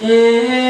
Yeah.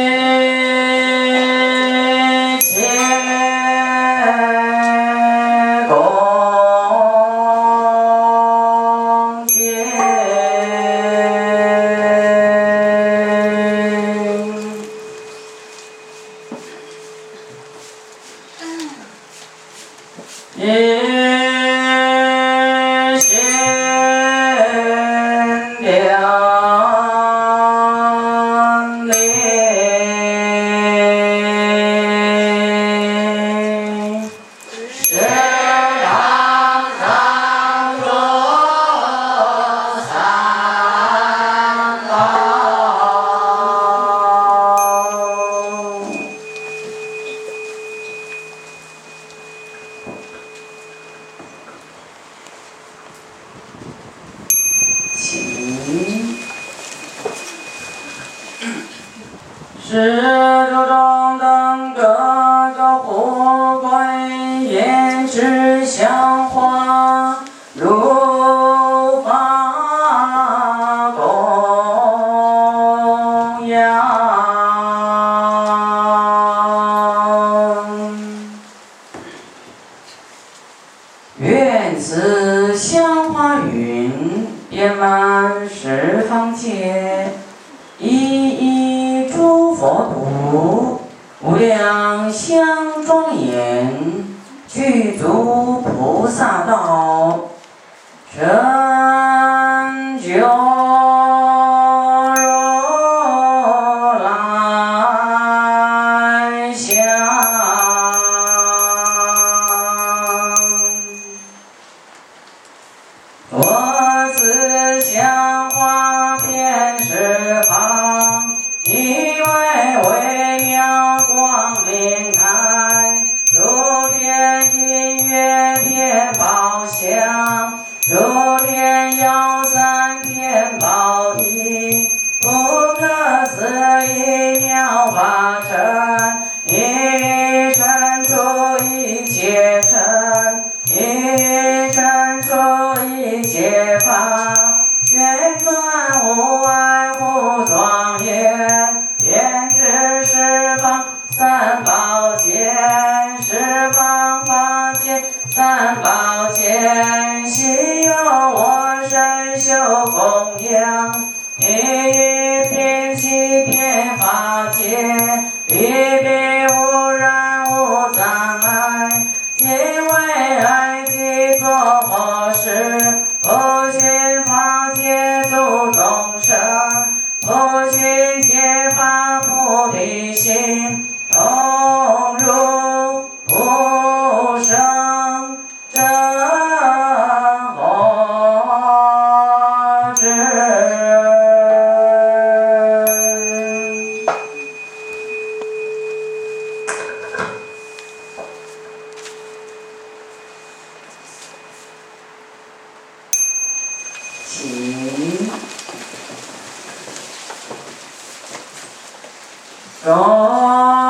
香花云遍满十方界，一一诸佛土无量香庄严，具足菩萨道。这。Oh.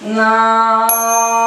No.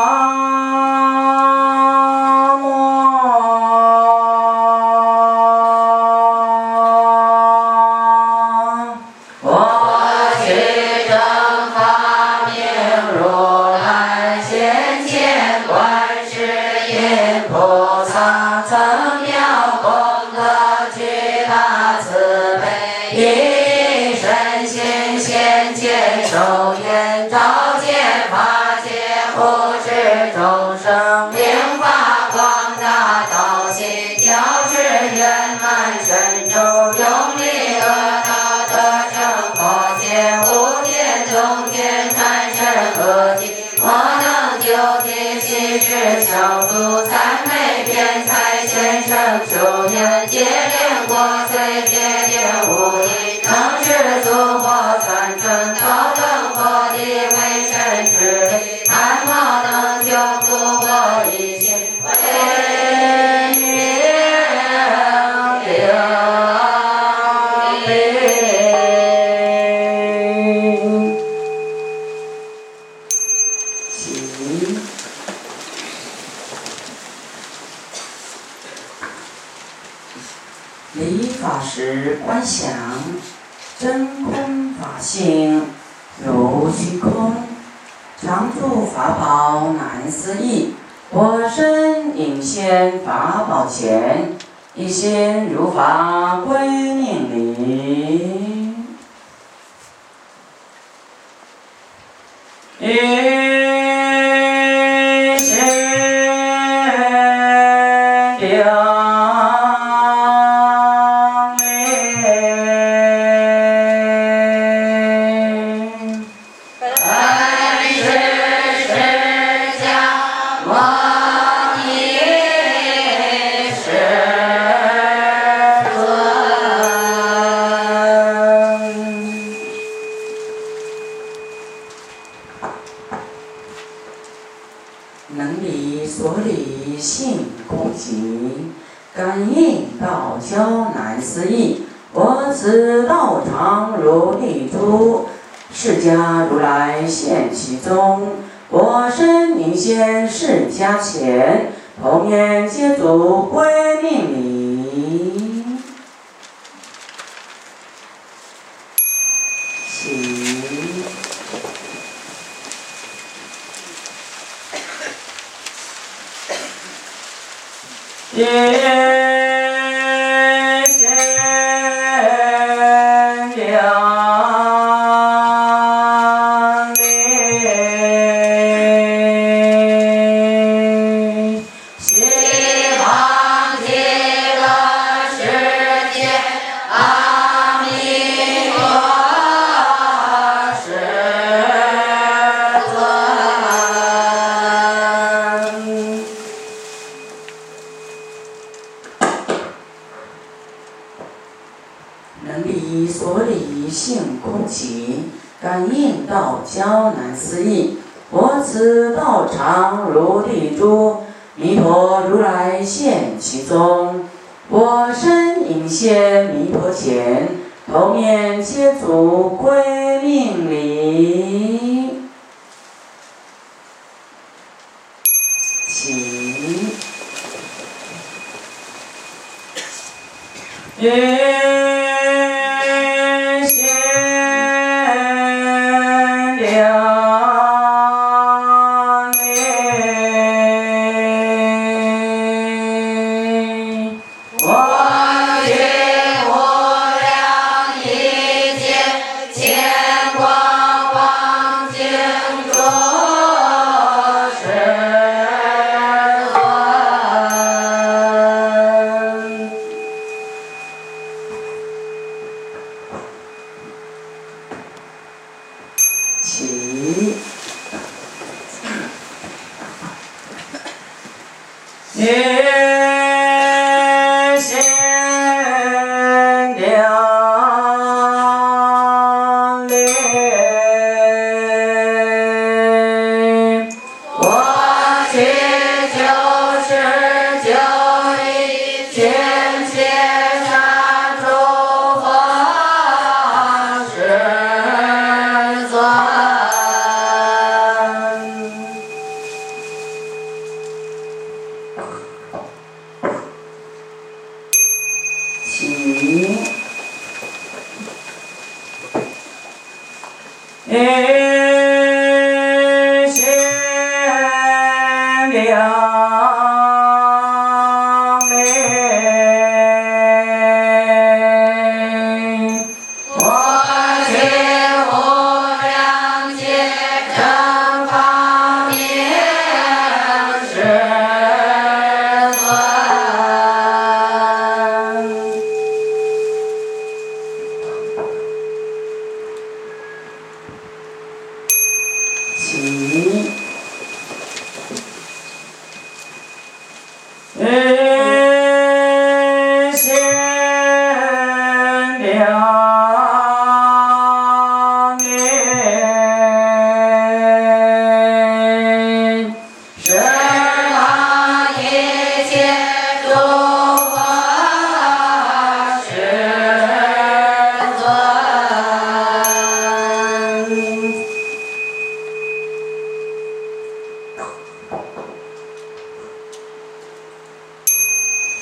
观想真空法性如虚空，常住法宝难思议。我身隐现法宝前，一心如法归命礼。诶。Yeah. 道长如地珠，弥陀如来现其中。我身隐现弥陀前，头面接足归命礼。起。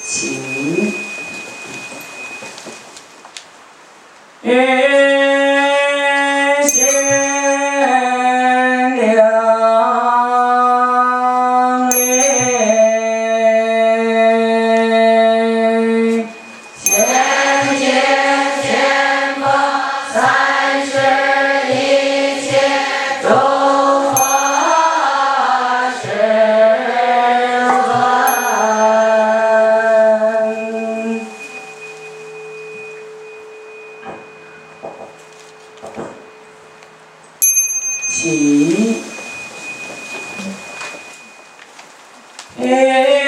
请。哎 Hey.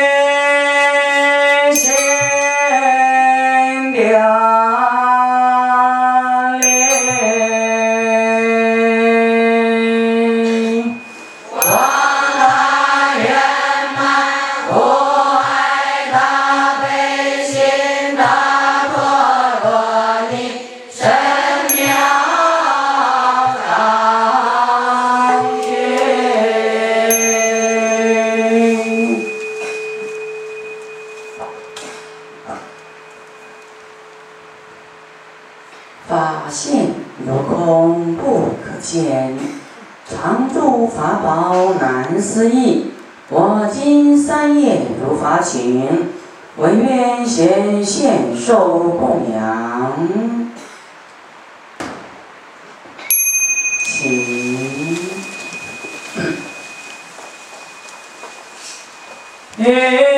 法宝难思议，我今三夜如法请，文渊贤献寿供养，请。诶。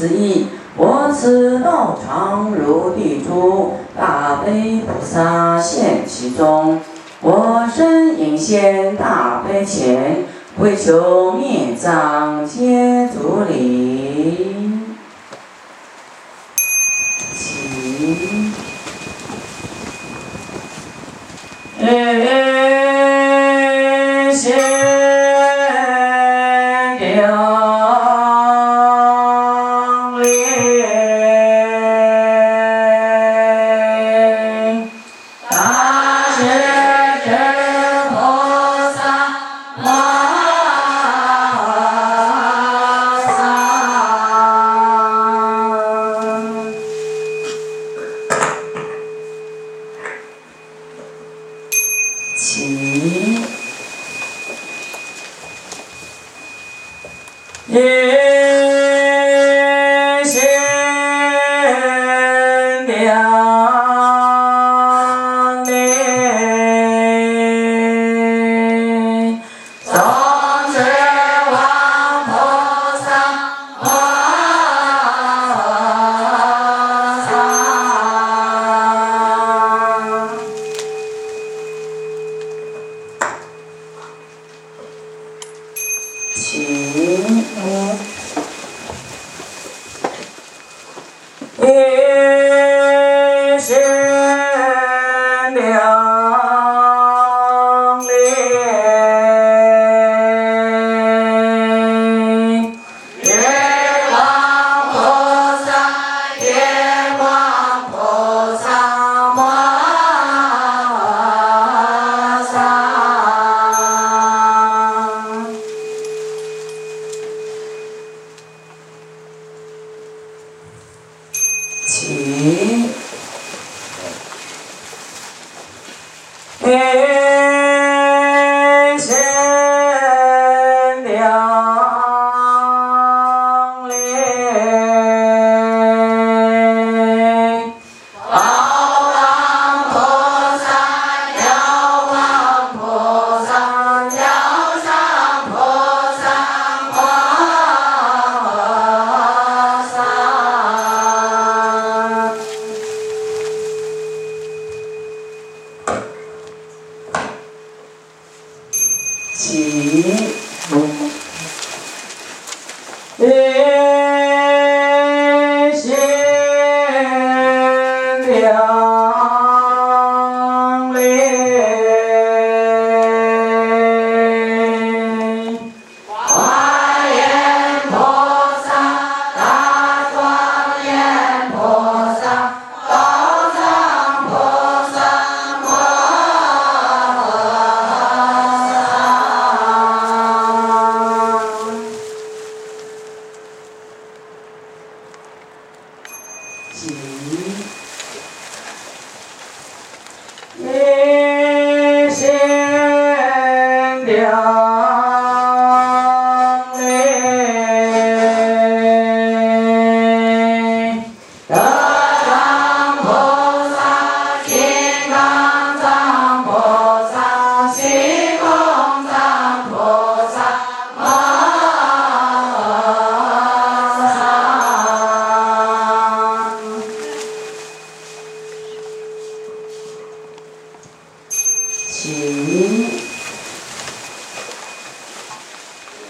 十一，我此道常如地珠，大悲菩萨现其中。我身隐现大悲前，为求灭障。Sim.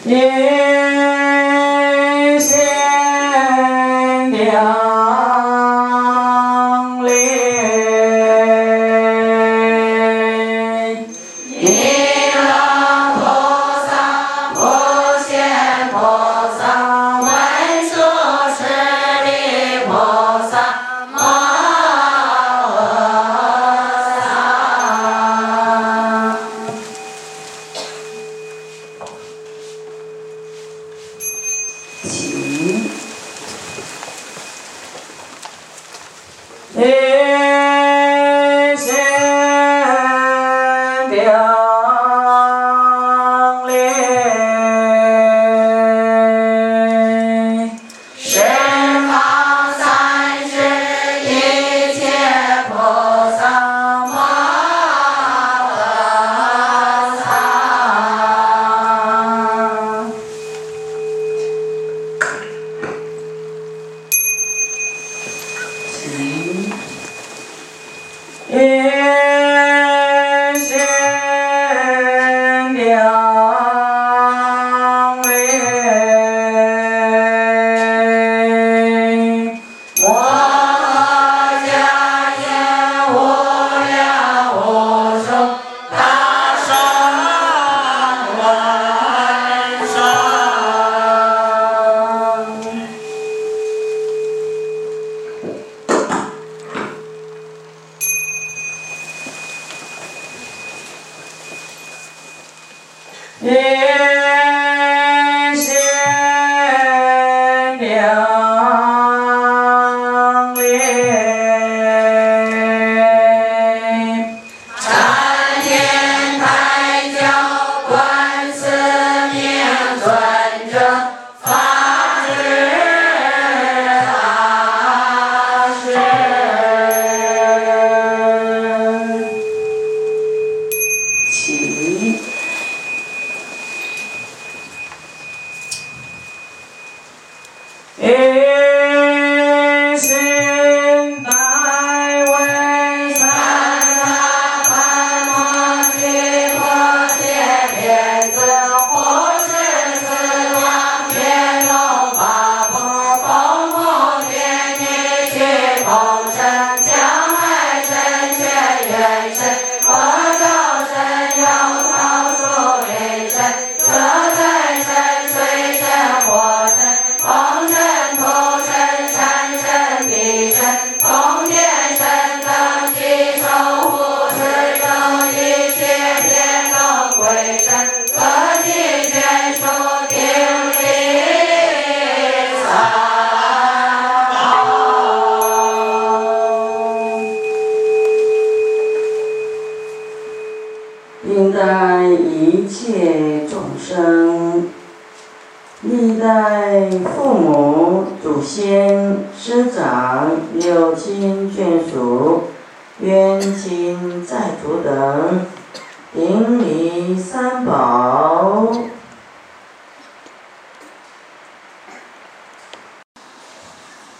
Yeah.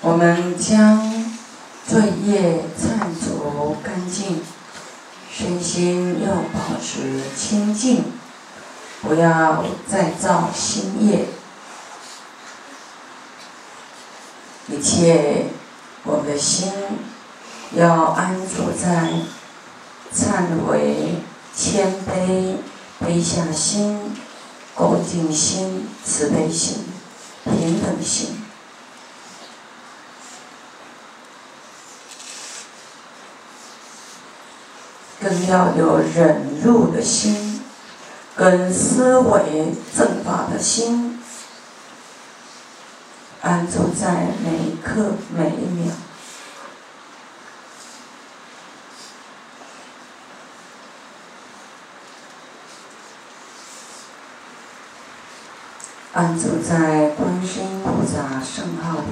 我们将罪业忏除干净。身心要保持清净，不要再造新业。一切，我们的心要安住在忏悔、谦卑、悲下心、恭敬心、慈悲心、平等心。要有忍辱的心，跟思维正法的心，安住在每一刻每一秒，安住在观世音菩萨圣号里。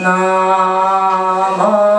那。